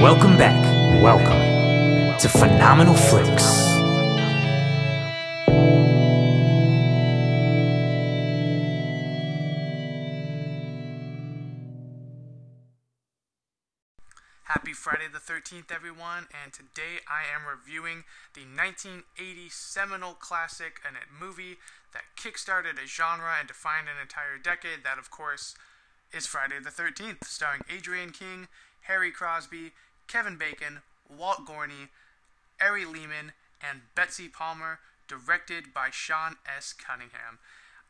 Welcome back. Welcome to Phenomenal Flicks. Happy Friday the 13th, everyone, and today I am reviewing the 1980 seminal classic and a movie that kickstarted a genre and defined an entire decade. That, of course, is Friday the 13th, starring Adrienne King, Harry Crosby, Kevin Bacon, Walt Gorney, Ari Lehman, and Betsy Palmer, directed by Sean S. Cunningham.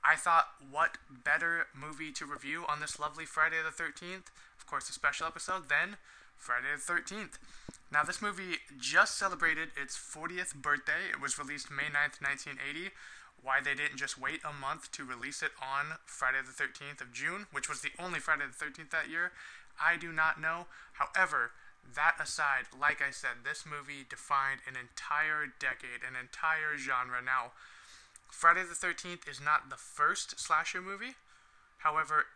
I thought, what better movie to review on this lovely Friday the 13th? Of course, a special episode, then Friday the 13th. Now, this movie just celebrated its 40th birthday. It was released May 9th, 1980. Why they didn't just wait a month to release it on Friday the 13th of June, which was the only Friday the 13th that year, I do not know. However, that aside, like I said, this movie defined an entire decade, an entire genre. Now, Friday the 13th is not the first slasher movie. However,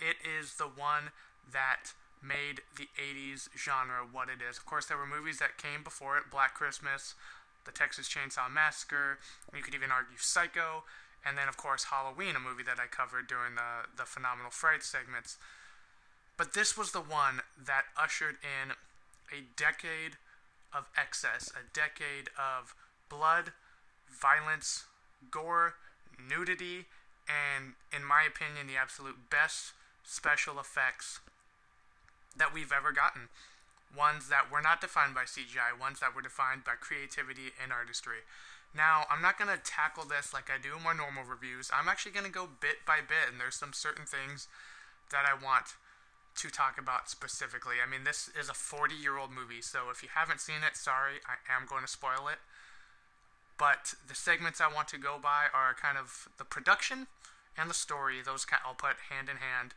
it is the one that made the 80s genre what it is. Of course, there were movies that came before it Black Christmas, The Texas Chainsaw Massacre, you could even argue Psycho, and then, of course, Halloween, a movie that I covered during the, the Phenomenal Fright segments. But this was the one that ushered in a decade of excess, a decade of blood, violence, gore, nudity, and, in my opinion, the absolute best special effects that we've ever gotten. Ones that were not defined by CGI, ones that were defined by creativity and artistry. Now, I'm not going to tackle this like I do in my normal reviews. I'm actually going to go bit by bit, and there's some certain things that I want to talk about specifically. I mean, this is a 40 year old movie, so if you haven't seen it, sorry, I am going to spoil it. But the segments I want to go by are kind of the production and the story. Those I'll put hand in hand.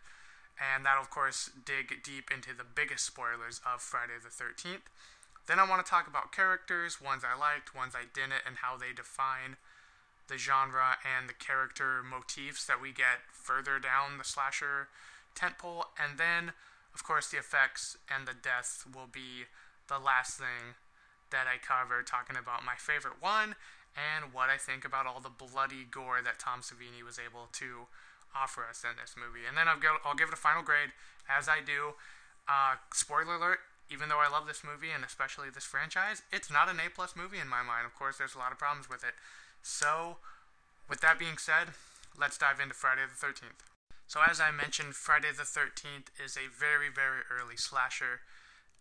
And that'll, of course, dig deep into the biggest spoilers of Friday the 13th. Then I want to talk about characters, ones I liked, ones I didn't, and how they define the genre and the character motifs that we get further down the slasher tentpole. And then, of course, the effects and the deaths will be the last thing that I cover, talking about my favorite one and what I think about all the bloody gore that Tom Savini was able to offer us in this movie. And then I'll, I'll give it a final grade, as I do. Uh, spoiler alert, even though I love this movie and especially this franchise, it's not an A plus movie in my mind. Of course, there's a lot of problems with it. So, with that being said, let's dive into Friday the 13th. So, as I mentioned, Friday the 13th is a very, very early slasher,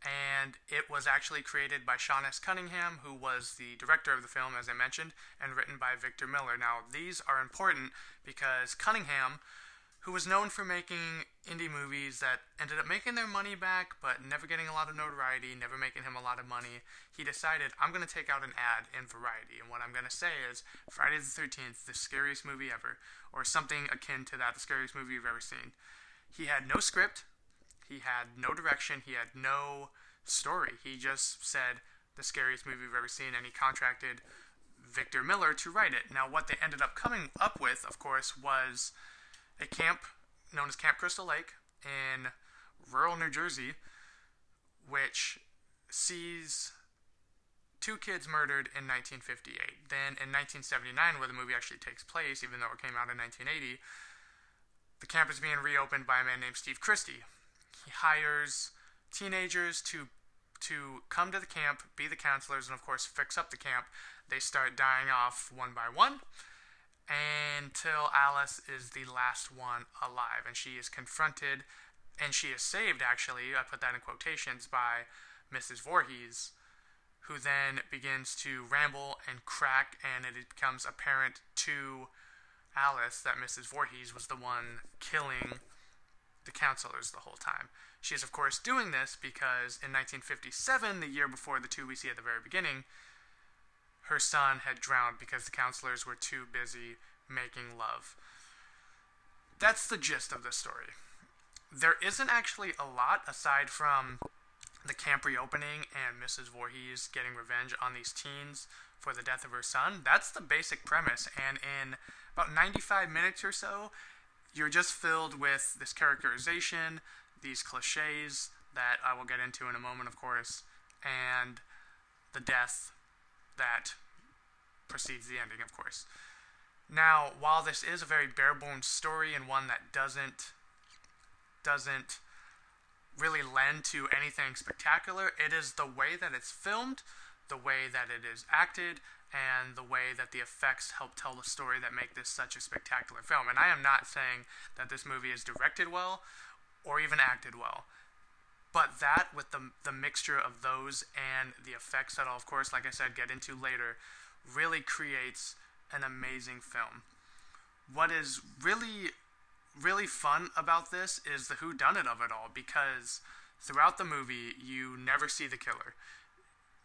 and it was actually created by Sean S. Cunningham, who was the director of the film, as I mentioned, and written by Victor Miller. Now, these are important because Cunningham, who was known for making indie movies that ended up making their money back but never getting a lot of notoriety, never making him a lot of money, he decided, I'm going to take out an ad in Variety. And what I'm going to say is Friday the 13th, the scariest movie ever, or something akin to that, the scariest movie you've ever seen. He had no script, he had no direction, he had no story. He just said, the scariest movie you've ever seen, and he contracted Victor Miller to write it. Now, what they ended up coming up with, of course, was a camp known as Camp Crystal Lake in rural New Jersey, which sees two kids murdered in 1958. Then in 1979, where the movie actually takes place, even though it came out in 1980, the camp is being reopened by a man named Steve Christie. He hires teenagers to to come to the camp, be the counselors, and of course fix up the camp. They start dying off one by one until Alice is the last one alive, and she is confronted, and she is saved. Actually, I put that in quotations by Mrs. Voorhees, who then begins to ramble and crack, and it becomes apparent to Alice that Mrs. Voorhees was the one killing the counselors the whole time. She is, of course, doing this because in 1957, the year before the two we see at the very beginning, her son had drowned because the counselors were too busy making love. That's the gist of the story. There isn't actually a lot aside from the camp reopening and Mrs. Voorhees getting revenge on these teens for the death of her son. That's the basic premise, and in about 95 minutes or so, you're just filled with this characterization, these cliches, that I will get into in a moment, of course, and the death that precedes the ending, of course. Now, while this is a very bare bones story and one that doesn't doesn't really lend to anything spectacular, it is the way that it's filmed, the way that it is acted, and the way that the effects help tell the story that make this such a spectacular film. And I am not saying that this movie is directed well or even acted well. But that, with the, the mixture of those and the effects that I'll, of course, like I said, get into later, really creates an amazing film. What is really, really fun about this is the who done it of it all because throughout the movie, you never see the killer.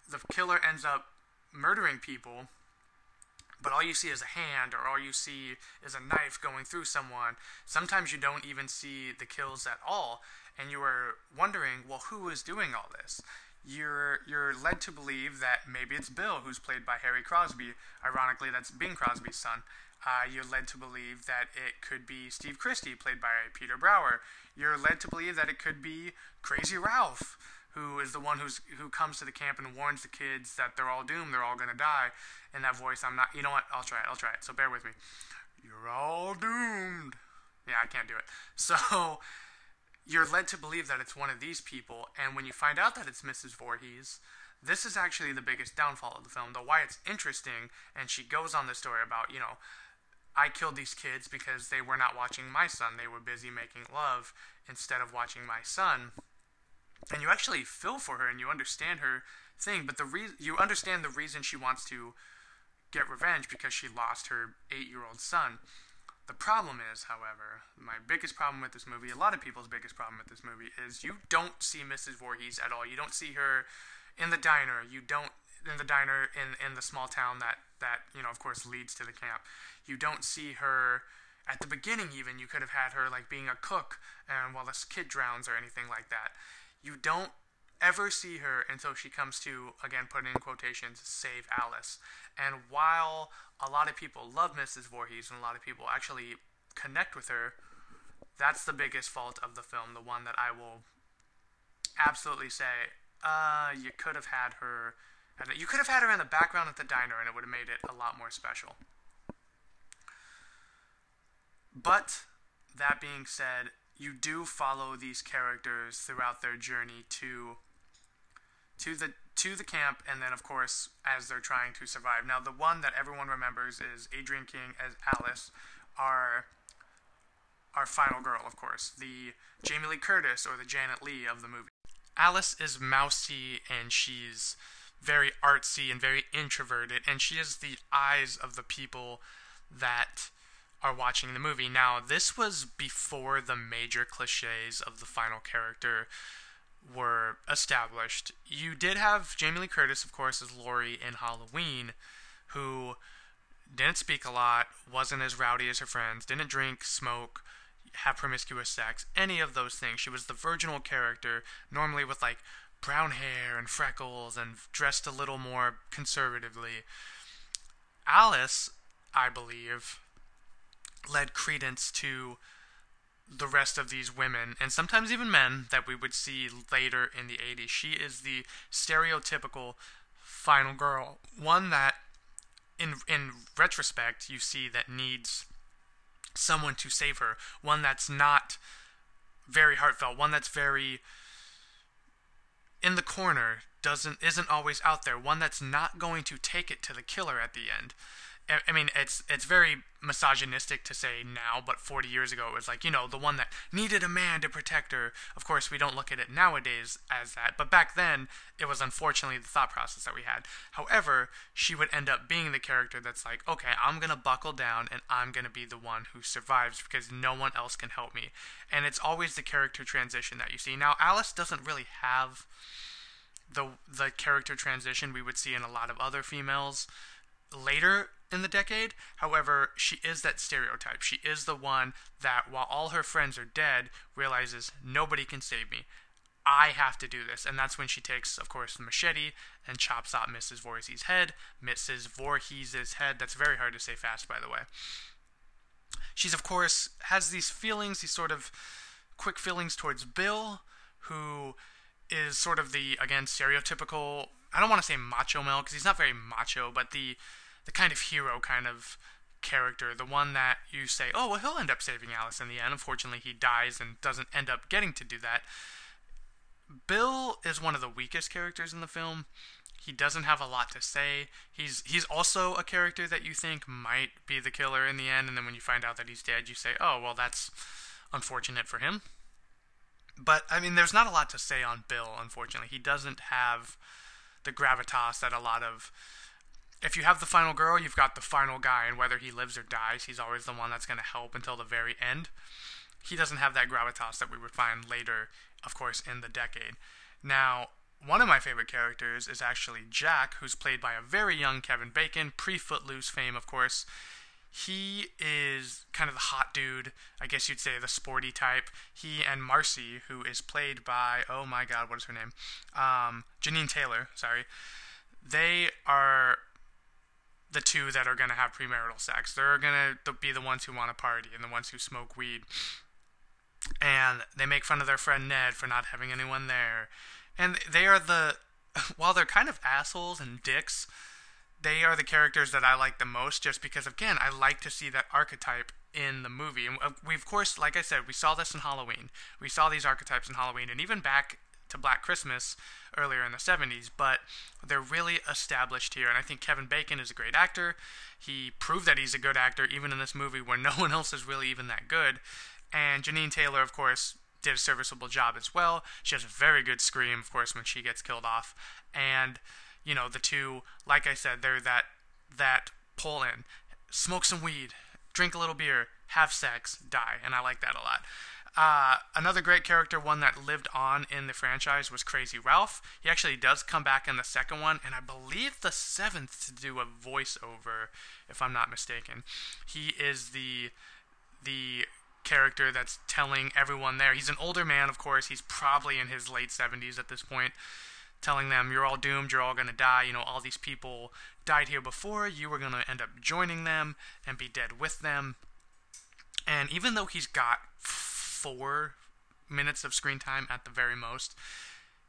The killer ends up murdering people, but all you see is a hand or all you see is a knife going through someone. Sometimes you don't even see the kills at all, and you are wondering, well, who is doing all this? You're you're led to believe that maybe it's Bill, who's played by Harry Crosby. Ironically, that's Bing Crosby's son. Uh, you're led to believe that it could be Steve Christie, played by Peter Brouwer. You're led to believe that it could be Crazy Ralph, who is the one who's who comes to the camp and warns the kids that they're all doomed, they're all gonna die. In that voice, I'm not. You know what? I'll try it. I'll try it. So bear with me. You're all doomed. Yeah, I can't do it. So you're led to believe that it's one of these people, and when you find out that it's Mrs. Voorhees, this is actually the biggest downfall of the film. Though why it's interesting, and she goes on the story about you know. I killed these kids because they were not watching my son. They were busy making love instead of watching my son and you actually feel for her and you understand her thing but the re- you understand the reason she wants to get revenge because she lost her 8-year-old son the problem is however my biggest problem with this movie a lot of people's biggest problem with this movie is you don't see Mrs. Voorhees at all you don't see her in the diner you don't in the diner in in the small town that that you know of course leads to the camp you don't see her at the beginning even you could have had her like being a cook and while this kid drowns or anything like that you don't ever see her until she comes to, again, put in quotations, save Alice. And while a lot of people love Mrs. Voorhees and a lot of people actually connect with her, that's the biggest fault of the film, the one that I will absolutely say, uh, you could have had her, you could have had her in the background at the diner and it would have made it a lot more special. But, that being said, you do follow these characters throughout their journey to to the to the camp and then of course as they're trying to survive. Now the one that everyone remembers is Adrienne King as Alice, our our final girl, of course, the Jamie Lee Curtis or the Janet Leigh of the movie. Alice is mousy and she's very artsy and very introverted and she is the eyes of the people that are watching the movie. Now, this was before the major cliches of the final character were established. You did have Jamie Lee Curtis, of course, as Laurie in Halloween, who didn't speak a lot, wasn't as rowdy as her friends, didn't drink, smoke, have promiscuous sex, any of those things. She was the virginal character, normally with like brown hair and freckles and dressed a little more conservatively. Alice, I believe, led credence to the rest of these women and sometimes even men that we would see later in the 80s. She is the stereotypical final girl, one that in in retrospect you see that needs someone to save her, one that's not very heartfelt, one that's very in the corner, doesn't isn't always out there, one that's not going to take it to the killer at the end. I mean, it's it's very misogynistic to say now, but 40 years ago it was like, you know, the one that needed a man to protect her. Of course, we don't look at it nowadays as that, but back then it was unfortunately the thought process that we had. However, she would end up being the character that's like, okay, I'm to buckle down and I'm to be the one who survives because no one else can help me. And it's always the character transition that you see. Now, Alice doesn't really have the the character transition we would see in a lot of other females later in the decade. However, she is that stereotype. She is the one that, while all her friends are dead, realizes nobody can save me. I have to do this. And that's when she takes, of course, the machete and chops out Mrs. Voorhees' head. Mrs. Voorhees' head. That's very hard to say fast, by the way. She's, of course, has these feelings, these sort of quick feelings towards Bill, who is sort of the again stereotypical. I don't want to say macho male because he's not very macho, but the the kind of hero kind of character, the one that you say, oh well, he'll end up saving Alice in the end. Unfortunately, he dies and doesn't end up getting to do that. Bill is one of the weakest characters in the film. He doesn't have a lot to say. He's he's also a character that you think might be the killer in the end, and then when you find out that he's dead, you say, "Oh, well, that's unfortunate for him." But I mean, there's not a lot to say on Bill. Unfortunately, he doesn't have the gravitas that a lot of. If you have the final girl, you've got the final guy, and whether he lives or dies, he's always the one that's going to help until the very end. He doesn't have that gravitas that we would find later, of course, in the decade. Now, one of my favorite characters is actually Jack, who's played by a very young Kevin Bacon, pre Footloose fame, of course. He is kind of the hot dude, I guess you'd say the sporty type. He and Marcy, who is played by, oh my god, what is her name? Um, Jeannine Taylor, sorry. They are the two that are going to have premarital sex. They're going to be the ones who want to party and the ones who smoke weed. And they make fun of their friend Ned for not having anyone there and they are the while they're kind of assholes and dicks they are the characters that i like the most just because again i like to see that archetype in the movie and we of course like i said we saw this in halloween we saw these archetypes in halloween and even back to black christmas earlier in the 70s but they're really established here and i think kevin bacon is a great actor he proved that he's a good actor even in this movie where no one else is really even that good and jeannine taylor of course did a serviceable job as well. She has a very good scream, of course, when she gets killed off. And, you know, the two, like I said, they're that that pull in. Smoke some weed, drink a little beer, have sex, die. And I like that a lot. Uh, another great character, one that lived on in the franchise, was Crazy Ralph. He actually does come back in the second one, and I believe the seventh to do a voiceover, if I'm not mistaken. He is the the character that's telling everyone there. He's an older man, of course. He's probably in his late 70s at this point, telling them, You're all doomed. You're all to die. You know, all these people died here before. You were to end up joining them and be dead with them. And even though he's got four minutes of screen time at the very most,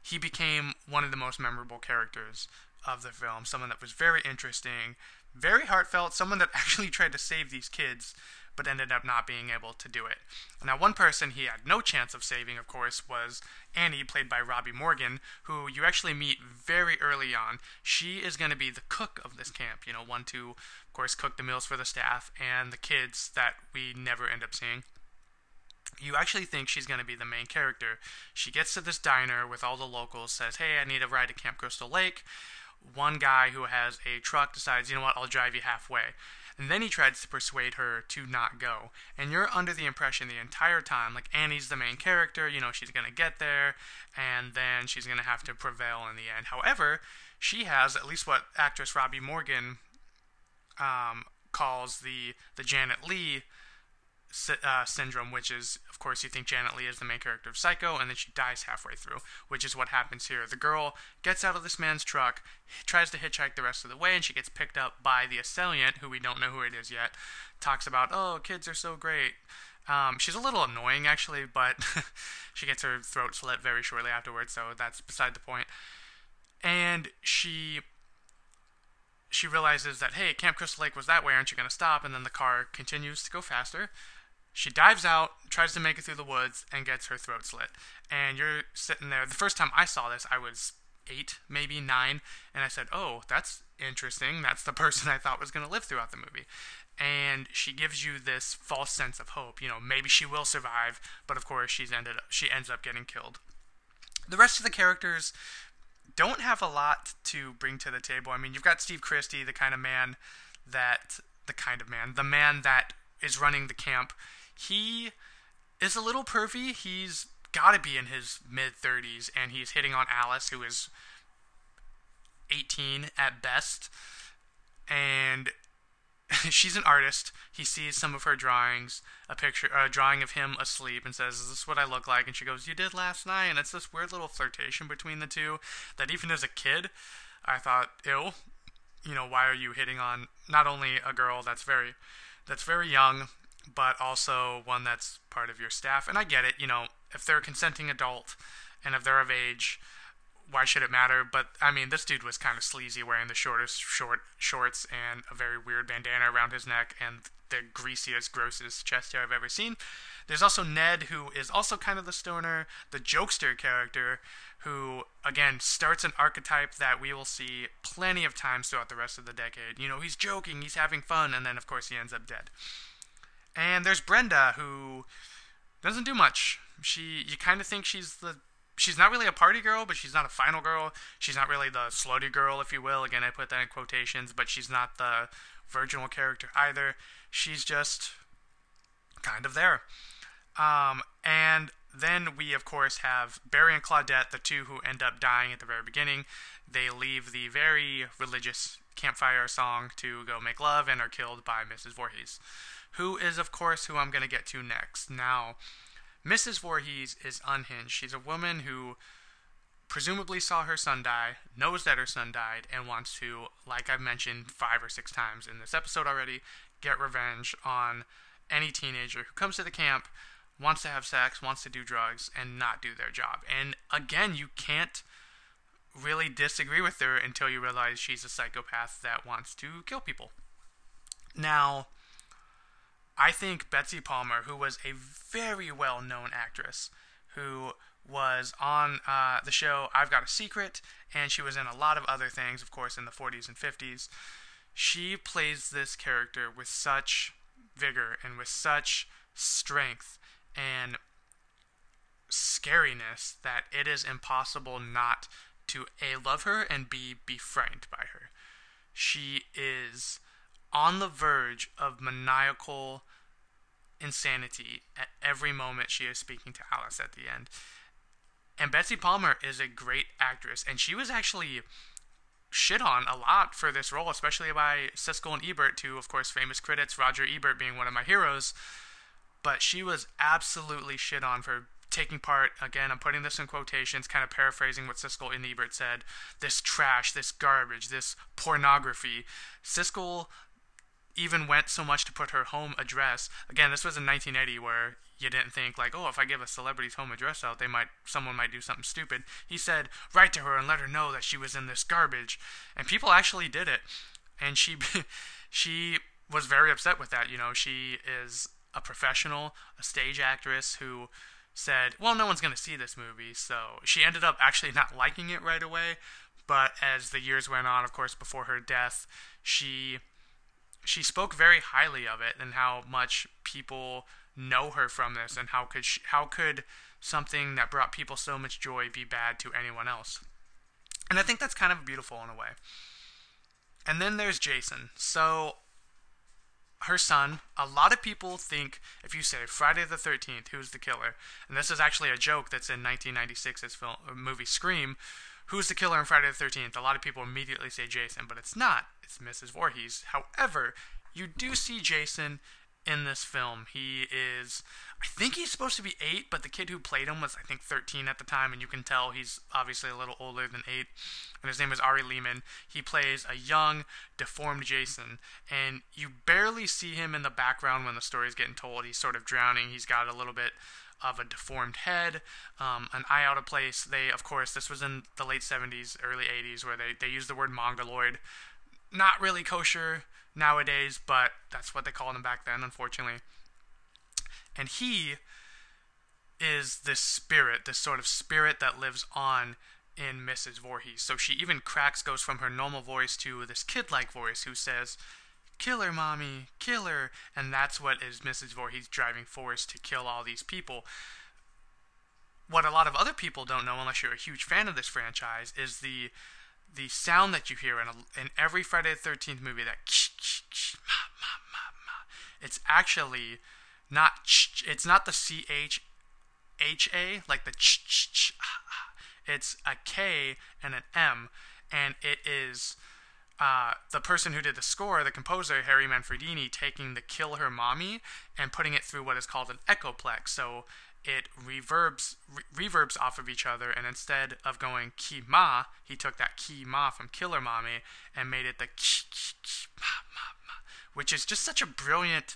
he became one of the most memorable characters of the film. Someone that was very interesting, very heartfelt, someone that actually tried to save these kids but ended up not being able to do it. Now, one person he had no chance of saving, of course, was Annie, played by Robbie Morgan, who you actually meet very early on. She is going to be the cook of this camp, you know, one to, of course, cook the meals for the staff and the kids that we never end up seeing you actually think she's going to be the main character. She gets to this diner with all the locals, says, Hey, I need a ride to Camp Crystal Lake. One guy who has a truck decides, You know what, I'll drive you halfway. And then he tries to persuade her to not go. And you're under the impression the entire time, like Annie's the main character, you know, she's going to get there, and then she's going to have to prevail in the end. However, she has, at least what actress Robbie Morgan um, calls the, the Janet Leigh uh, syndrome, which is, of course, you think Janet Leigh is the main character of Psycho, and then she dies halfway through, which is what happens here. The girl gets out of this man's truck, tries to hitchhike the rest of the way, and she gets picked up by the assailant, who we don't know who it is yet. Talks about, oh, kids are so great. Um, she's a little annoying, actually, but she gets her throat slit very shortly afterwards, so that's beside the point. And she she realizes that hey, Camp Crystal Lake was that way. Aren't you going to stop? And then the car continues to go faster. She dives out, tries to make it through the woods, and gets her throat slit. And you're sitting there. The first time I saw this, I was eight, maybe nine, and I said, "Oh, that's interesting. That's the person I thought was going to live throughout the movie." And she gives you this false sense of hope. You know, maybe she will survive, but of course, she's ended up, she ends up getting killed. The rest of the characters don't have a lot to bring to the table. I mean, you've got Steve Christie, the kind of man that the kind of man, the man that is running the camp he is a little pervy. He's got to be in his mid 30s, and he's hitting on Alice, who is 18 at best. And she's an artist. He sees some of her drawings, a picture, a drawing of him asleep, and says, "Is this what I look like?" And she goes, "You did last night." And it's this weird little flirtation between the two that even as a kid, I thought, "Ill." You know, why are you hitting on not only a girl that's very, that's very young but also one that's part of your staff. And I get it, you know, if they're a consenting adult and if they're of age, why should it matter? But I mean, this dude was kind of sleazy, wearing the shortest short shorts and a very weird bandana around his neck and the greasiest, grossest chest hair I've ever seen. There's also Ned, who is also kind of the stoner, the jokester character, who again starts an archetype that we will see plenty of times throughout the rest of the decade. You know, he's joking, he's having fun, and then of course he ends up dead. And there's Brenda, who doesn't do much. She, you kind of think she's the she's not really a party girl, but she's not a final girl. She's not really the slutty girl, if you will. Again, I put that in quotations, but she's not the virginal character either. She's just kind of there. Um, and then we, of course, have Barry and Claudette, the two who end up dying at the very beginning. They leave the very religious campfire song to go make love and are killed by Mrs. Voorhees, who is, of course, who I'm going to get to next. Now, Mrs. Voorhees is unhinged. She's a woman who presumably saw her son die, knows that her son died, and wants to, like I've mentioned five or six times in this episode already, get revenge on any teenager who comes to the camp, wants to have sex, wants to do drugs, and not do their job. And again, you can't really disagree with her until you realize she's a psychopath that wants to kill people. Now, I think Betsy Palmer, who was a very well known actress, who was on uh, the show I've Got a Secret, and she was in a lot of other things, of course, in the 40s and 50s. She plays this character with such vigor and with such strength and scariness that it is impossible not to A, love her, and B, be frightened by her. She is on the verge of maniacal insanity at every moment she is speaking to Alice at the end. And Betsy Palmer is a great actress, and she was actually shit on a lot for this role, especially by Siskel and Ebert, two, of course, famous critics, Roger Ebert being one of my heroes. But she was absolutely shit on for taking part. Again, I'm putting this in quotations, kind of paraphrasing what Siskel and Ebert said. This trash, this garbage, this pornography. Siskel even went so much to put her home address. Again, this was in 1980 where you didn't think like, oh, if I give a celebrity's home address out, they might someone might do something stupid. He said, write to her and let her know that she was in this garbage, and people actually did it, and she she was very upset with that. You know, she is a professional, a stage actress who said, well, no one's going to see this movie, so she ended up actually not liking it right away. But as the years went on, of course, before her death, she she spoke very highly of it and how much people know her from this and how could she, how could something that brought people so much joy be bad to anyone else and i think that's kind of beautiful in a way and then there's jason so her son a lot of people think if you say friday the 13th who's the killer? And this is actually a joke that's in 1996's film uh, movie scream. Who's the killer in friday the 13th a lot of people immediately say jason but it's not. It's mrs Voorhees. However you do see jason in this film. He is, I think he's supposed to be eight, but the kid who played him was, I think, 13 at the time, and you can tell he's obviously a little older than eight. And his name is Ari Lehman. He plays a young, deformed Jason, and you barely see him in the background when the story is getting told. He's sort of drowning. He's got a little bit of a deformed head, um, an eye out of place. They, of course, this was in the late 70s, early 80s, where they, they used the word mongoloid. Not really kosher nowadays, but that's what they called him back then, unfortunately. And he is this spirit, this sort of spirit that lives on in Mrs. Voorhees. So she even cracks, goes from her normal voice to this kid like voice who says, Kill her, mommy, kill her. And that's what is Mrs. Voorhees' driving force to kill all these people. What a lot of other people don't know, unless you're a huge fan of this franchise, is the the sound that you hear in, a, in every Friday the 13th movie, that it's actually not it's not the C H H A like the ch ch ch it's a K and an M and it is uh, the person who did the score, the composer Harry Manfredini, taking the "Kill Her Mommy" and putting it through what is called an echoplex. So it reverbs re- reverbs off of each other, and instead of going ki ma, he took that ki ma from Killer Mommy and made it the ki, ki, ki ma ma ma, which is just such a brilliant,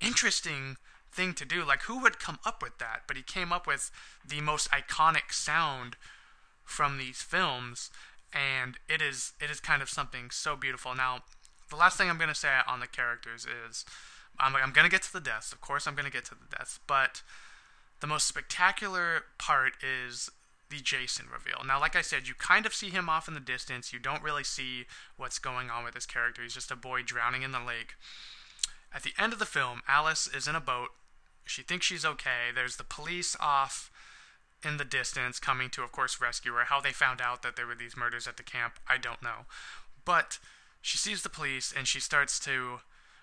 interesting thing to do. Like, who would come up with that? But he came up with the most iconic sound from these films, and it is it is kind of something so beautiful. Now, the last thing I'm gonna say on the characters is, I'm, I'm gonna get to the deaths. Of course, I'm gonna get to the deaths, but the most spectacular part is the Jason reveal. Now, like I said, you kind of see him off in the distance. You don't really see what's going on with his character. He's just a boy drowning in the lake. At the end of the film, Alice is in a boat. She thinks she's okay. There's the police off in the distance coming to, of course, rescue her. How they found out that there were these murders at the camp, I don't know. But she sees the police and she starts to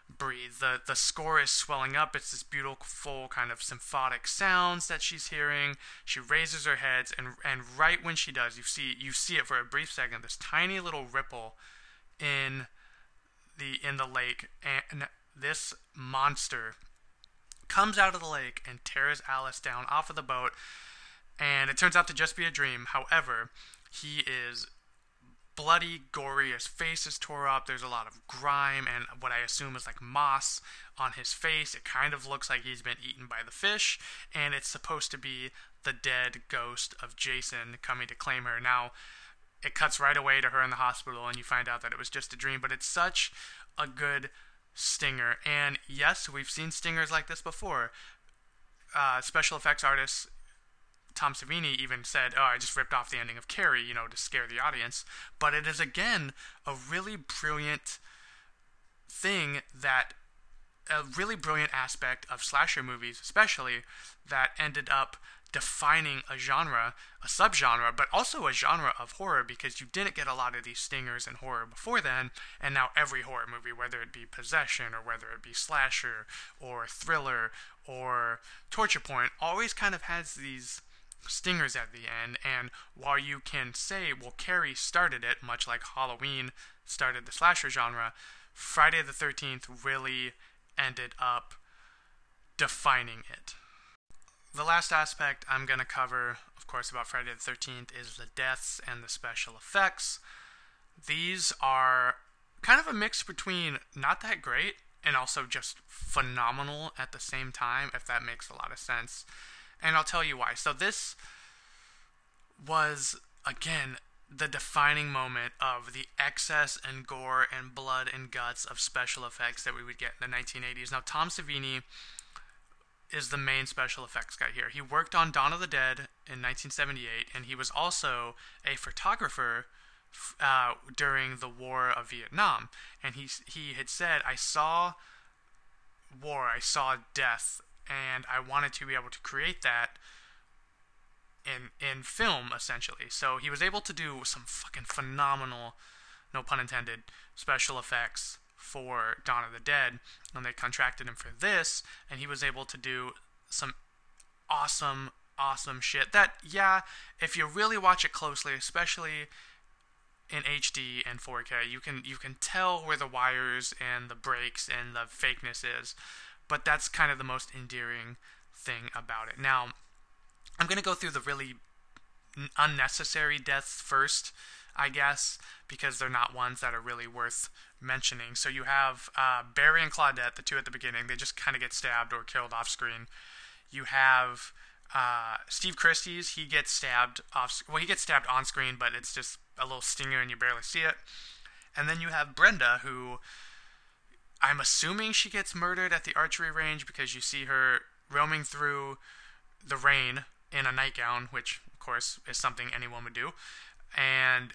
breathe. The the score is swelling up. It's this beautiful kind of symphonic sounds that she's hearing. She raises her head and and right when she does, you see you see it for a brief second. This tiny little ripple in the in the lake and this monster comes out of the lake and tears Alice down off of the boat. And it turns out to just be a dream. However, he is bloody, gory. His face is tore up. There's a lot of grime and what I assume is like moss on his face. It kind of looks like he's been eaten by the fish, and it's supposed to be the dead ghost of Jason coming to claim her. Now, it cuts right away to her in the hospital, and you find out that it was just a dream, but it's such a good stinger. And yes, we've seen stingers like this before. Uh, special effects artists Tom Savini even said, "Oh, I just ripped off the ending of Carrie, you know, to scare the audience." But it is again a really brilliant thing that a really brilliant aspect of slasher movies, especially that ended up defining a genre, a subgenre, but also a genre of horror because you didn't get a lot of these stingers in horror before then, and now every horror movie, whether it be possession or whether it be slasher or thriller or torture porn, always kind of has these stingers at the end. And while you can say, well, Carrie started it, much like Halloween started the slasher genre, Friday the 13th really ended up defining it. The last aspect I'm going to cover, of course, about Friday the 13th is the deaths and the special effects. These are kind of a mix between not that great and also just phenomenal at the same time, if that makes a lot of sense and I'll tell you why. So this was again the defining moment of the excess and gore and blood and guts of special effects that we would get in the 1980s. Now Tom Savini is the main special effects guy here. He worked on Dawn of the Dead in 1978 and he was also a photographer uh, during the War of Vietnam. And he he had said, "I saw war, I saw death, and I wanted to be able to create that in in film essentially. So he was able to do some fucking phenomenal, no pun intended, special effects for Dawn of the Dead, and they contracted him for this, and he was able to do some awesome, awesome shit. That yeah, if you really watch it closely, especially in HD and 4K, you can you can tell where the wires and the breaks and the fakeness is but that's kind of the most endearing thing about it. Now, I'm going to go through the really unnecessary deaths first, I guess, because they're not ones that are really worth mentioning. So you have uh, Barry and Claudette, the two at the beginning, they just kind of get stabbed or killed off screen. You have uh, Steve Christie's, he gets stabbed off. Well, he gets stabbed on screen, but it's just a little stinger and you barely see it. And then you have Brenda, who I'm assuming she gets murdered at the archery range because you see her roaming through the rain in a nightgown, which, of course, is something anyone would do. And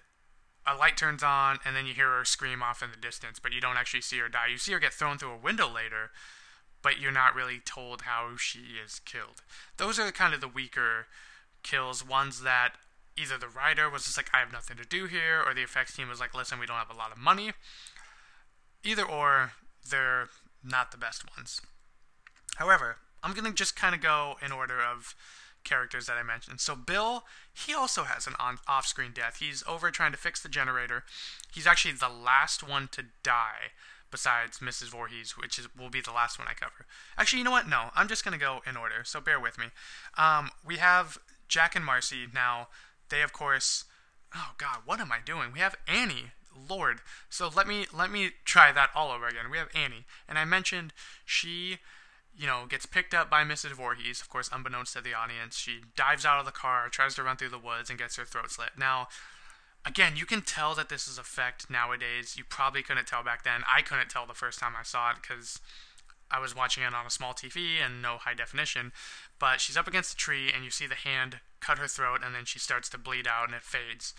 a light turns on, and then you hear her scream off in the distance, but you don't actually see her die. You see her get thrown through a window later, but you're not really told how she is killed. Those are kind of the weaker kills, ones that either the writer was just like, I have nothing to do here, or the effects team was like, listen, we don't have a lot of money. Either or, they're not the best ones. However, I'm going to just kind of go in order of characters that I mentioned. So Bill, he also has an on- off-screen death. He's over trying to fix the generator. He's actually the last one to die besides Mrs. Voorhees, which is will be the last one I cover. Actually, you know what? No, I'm just going to go in order. So bear with me. Um, we have Jack and Marcy now. They of course Oh god, what am I doing? We have Annie lord. So let me let me try that all over again. We have Annie, and I mentioned she you know, gets picked up by Mrs. Voorhees, of course, unbeknownst to the audience. She dives out of the car, tries to run through the woods, and gets her throat slit. Now, again, you can tell that this is effect nowadays. You probably couldn't tell back then. I couldn't tell the first time I saw it because I was watching it on a small TV and no high definition. But she's up against a tree, and you see the hand cut her throat, and then she starts to bleed out, and it fades.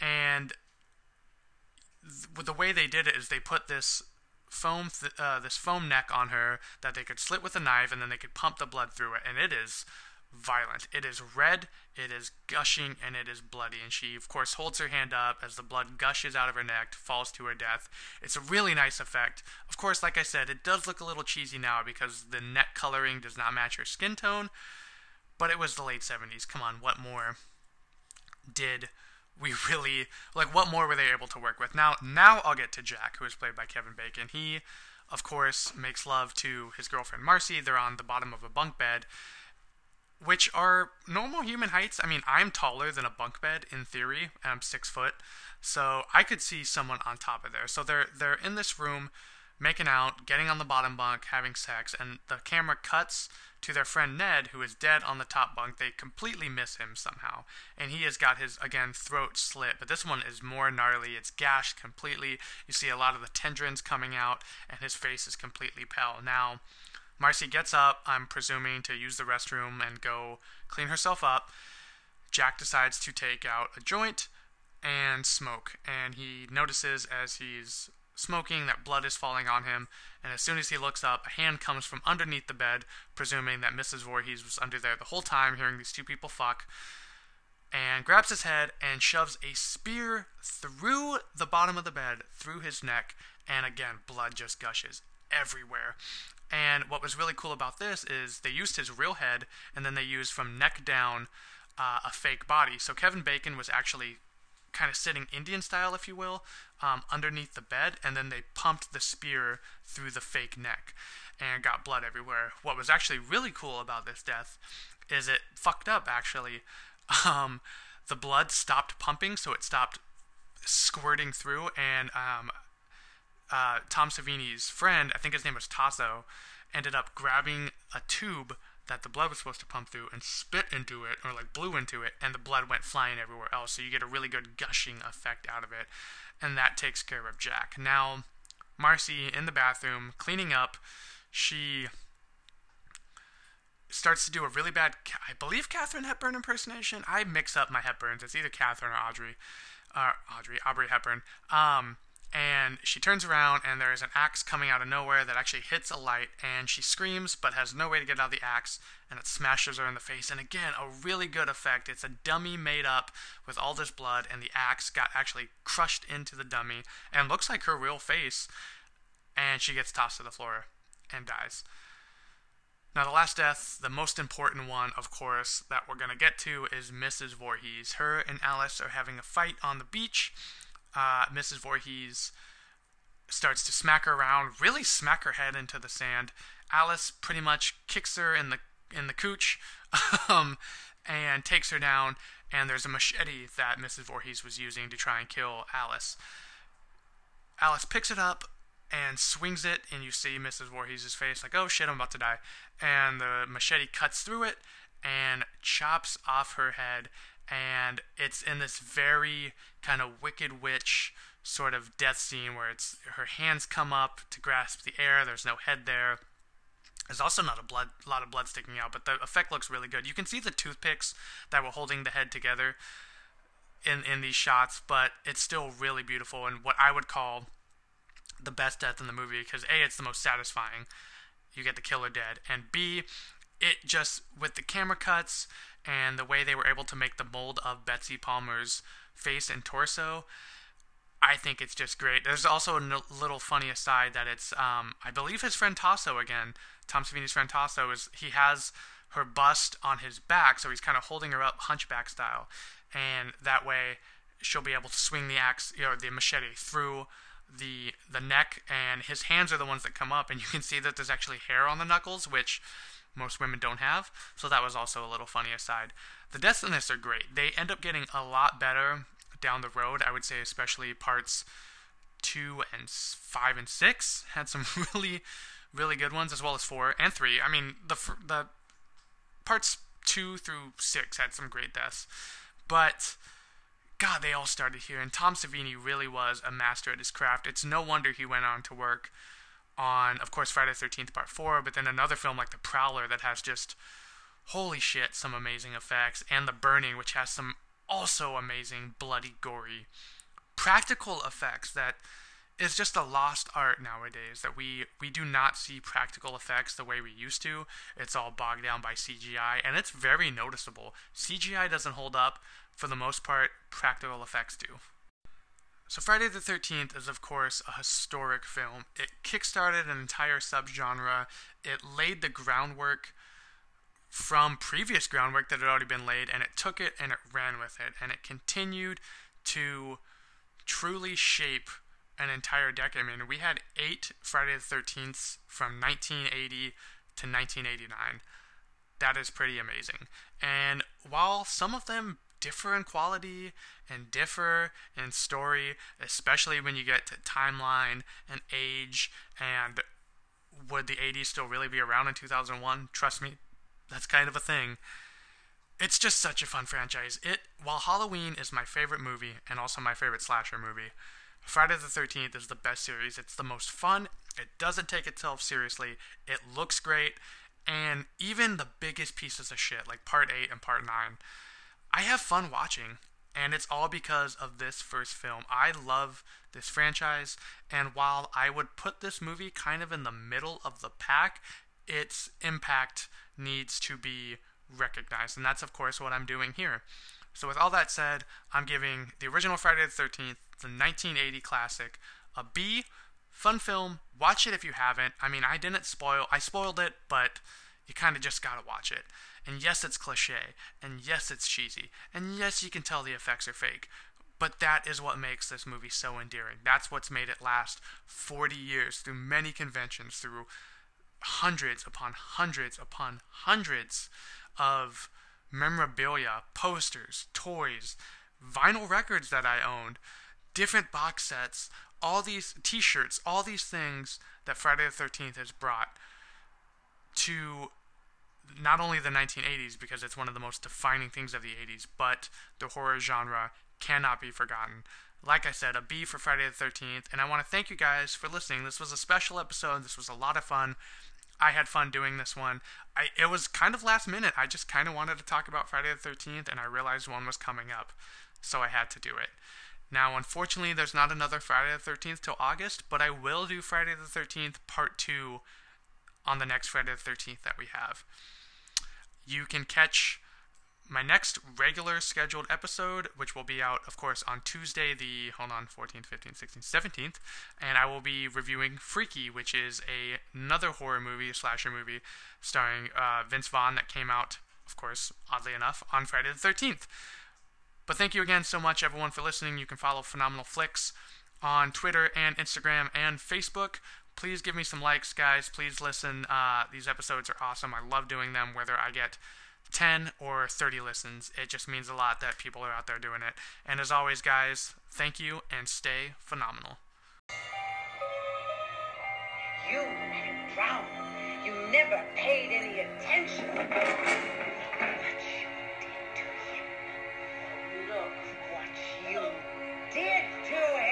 And the way they did it is they put this foam th- uh, this foam neck on her that they could slit with a knife and then they could pump the blood through it. And it is violent. It is red it is gushing and it is bloody. And she of course holds her hand up as the blood gushes out of her neck falls to her death. It's a really nice effect. Of course like i said it does look a little cheesy now because the neck coloring does not match her skin tone but it was the late 70s come on what more did we really like what more were they able to work with? Now now i'll get to jack who is played by kevin bacon. He of course makes love to his girlfriend marcy. They're on the bottom of a bunk bed which are normal human heights. I mean i'm taller than a bunk bed in theory and i'm six foot so i could see someone on top of there. So they're they're in this room making out getting on the bottom bunk having sex and the camera cuts to their friend Ned, who is dead on the top bunk. They completely miss him somehow. And he has got his, again, throat slit. But this one is more gnarly. It's gashed completely. You see a lot of the tendons coming out, and his face is completely pale. Now, Marcy gets up, I'm presuming, to use the restroom and go clean herself up. Jack decides to take out a joint and smoke. And he notices as he's smoking, that blood is falling on him, and as soon as he looks up, a hand comes from underneath the bed, presuming that Mrs. Voorhees was under there the whole time, hearing these two people fuck, and grabs his head and shoves a spear through the bottom of the bed, through his neck, and again, blood just gushes everywhere. And what was really cool about this is they used his real head, and then they used from neck down uh, a fake body. So Kevin Bacon was actually kind of sitting Indian style, if you will, um, underneath the bed, and then they pumped the spear through the fake neck and got blood everywhere. What was actually really cool about this death is it fucked up, actually. Um, the blood stopped pumping, so it stopped squirting through, and um, uh, Tom Savini's friend, I think his name was Taso, ended up grabbing a tube that the blood was supposed to pump through and spit into it or like blew into it and the blood went flying everywhere else. So you get a really good gushing effect out of it and that takes care of jack. Now marcy in the bathroom cleaning up she starts to do a really bad i believe katharine hepburn impersonation? I mix up my hepburns. It's either katharine or audrey uh, audrey aubrey hepburn. Um, and she turns around and there is an axe coming out of nowhere that actually hits a light and she screams but has no way to get out of the axe and it smashes her in the face. And again a really good effect. It's a dummy made up with all this blood and the axe got actually crushed into the dummy and looks like her real face and she gets tossed to the floor and dies. Now the last death the most important one of course that we're going to get to is mrs Voorhees. Her and alice are having a fight on the beach uh, Mrs. Voorhees starts to smack her around, really smack her head into the sand. Alice pretty much kicks her in the in the cooch, um, and takes her down. And there's a machete that Mrs. Voorhees was using to try and kill Alice. Alice picks it up and swings it, and you see Mrs. Voorhees' face like, "Oh shit, I'm about to die." And the machete cuts through it and chops off her head and it's in this very kind of wicked witch sort of death scene where it's her hands come up to grasp the air. There's no head there. There's also not a blood lot of blood sticking out but the effect looks really good. You can see the toothpicks that were holding the head together in in these shots but it's still really beautiful and what i would call the best death in the movie because a it's the most satisfying. You get the killer dead. And b it just with the camera cuts and the way they were able to make the mold of Betsy Palmer's face and torso. I think it's just great. There's also a n- little funny aside that it's, um, I believe his friend Taso again, Tom Savini's friend Taso, is he has her bust on his back, so he's kind of holding her up hunchback style, and that way she'll be able to swing the axe, you know, the machete through the the neck, and his hands are the ones that come up, and you can see that there's actually hair on the knuckles, which most women don't have. So that was also a little funny aside. The deaths in this are great. They end up getting a lot better down the road. I would say, especially parts two and five and six had some really, really good ones, as well as four and three. I mean, the the parts two through six had some great deaths, but God, they all started here. And Tom Savini really was a master at his craft. It's no wonder he went on to work on, of course, Friday the 13th Part 4, but then another film like The Prowler that has just, holy shit, some amazing effects, and The Burning, which has some also amazing, bloody, gory practical effects that is just a lost art nowadays that we we do not see practical effects the way we used to. It's all bogged down by CGI and it's very noticeable. CGI doesn't hold up for the most part. Practical effects do so Friday the 13th is of course a historic film it kickstarted an entire subgenre it laid the groundwork from previous groundwork that had already been laid and it took it and it ran with it and it continued to truly shape an entire decade. I mean, we had eight Friday the 13th from 1980 to 1989. That is pretty amazing. And while some of them differ in quality and differ in story, especially when you get to timeline and age and would the 80s still really be around in 2001? Trust me, that's kind of a thing. It's just such a fun franchise. It while Halloween is my favorite movie and also my favorite slasher movie, Friday the 13th is the best series. It's the most fun. It doesn't take itself seriously. It looks great. And even the biggest pieces of shit, like part 8 and part 9, I have fun watching. And it's all because of this first film. I love this franchise. And while I would put this movie kind of in the middle of the pack, its impact needs to be recognized. And that's, of course, what I'm doing here. So, with all that said, I'm giving the original Friday the 13th, the 1980 classic, a B. Fun film. Watch it if you haven't. I mean, I didn't spoil, I spoiled it, but you kind of just gotta watch it. And yes, it's cliche. And yes, it's cheesy. And yes, you can tell the effects are fake. But that is what makes this movie so endearing. That's what's made it last 40 years through many conventions, through hundreds upon hundreds upon hundreds of memorabilia, posters, toys, vinyl records that I owned, different box sets, all these t shirts, all these things that Friday the 13th has brought to not only the 1980s, because it's one of the most defining things of the 80s, but the horror genre cannot be forgotten. Like I said, a B for Friday the 13th, and I want to thank you guys for listening. This was a special episode. This was a lot of fun. I had fun doing this one. I it was kind of last minute. I just kind of wanted to talk about Friday the 13th and I realized one was coming up. So I had to do it. Now, unfortunately, there's not another Friday the 13th till August, but I will do Friday the 13th part 2 on the next Friday the 13th that we have. You can catch my next regular scheduled episode, which will be out, of course, on Tuesday, the, hold on, 14th, 15th, 16th, 17th, and I will be reviewing Freaky, which is a, another horror movie, slasher movie, starring uh, Vince Vaughn that came out, of course, oddly enough, on Friday the 13th. But thank you again so much, everyone, for listening. You can follow Phenomenal Flicks on Twitter and Instagram and Facebook please give me some likes, guys. Please listen. Uh, these episodes are awesome. I love doing them, whether I get 10 or 30 listens. It just means a lot that people are out there doing it. And as always, guys, thank you and stay phenomenal. You drown. You never paid any attention. You did to him. Look what you did to him.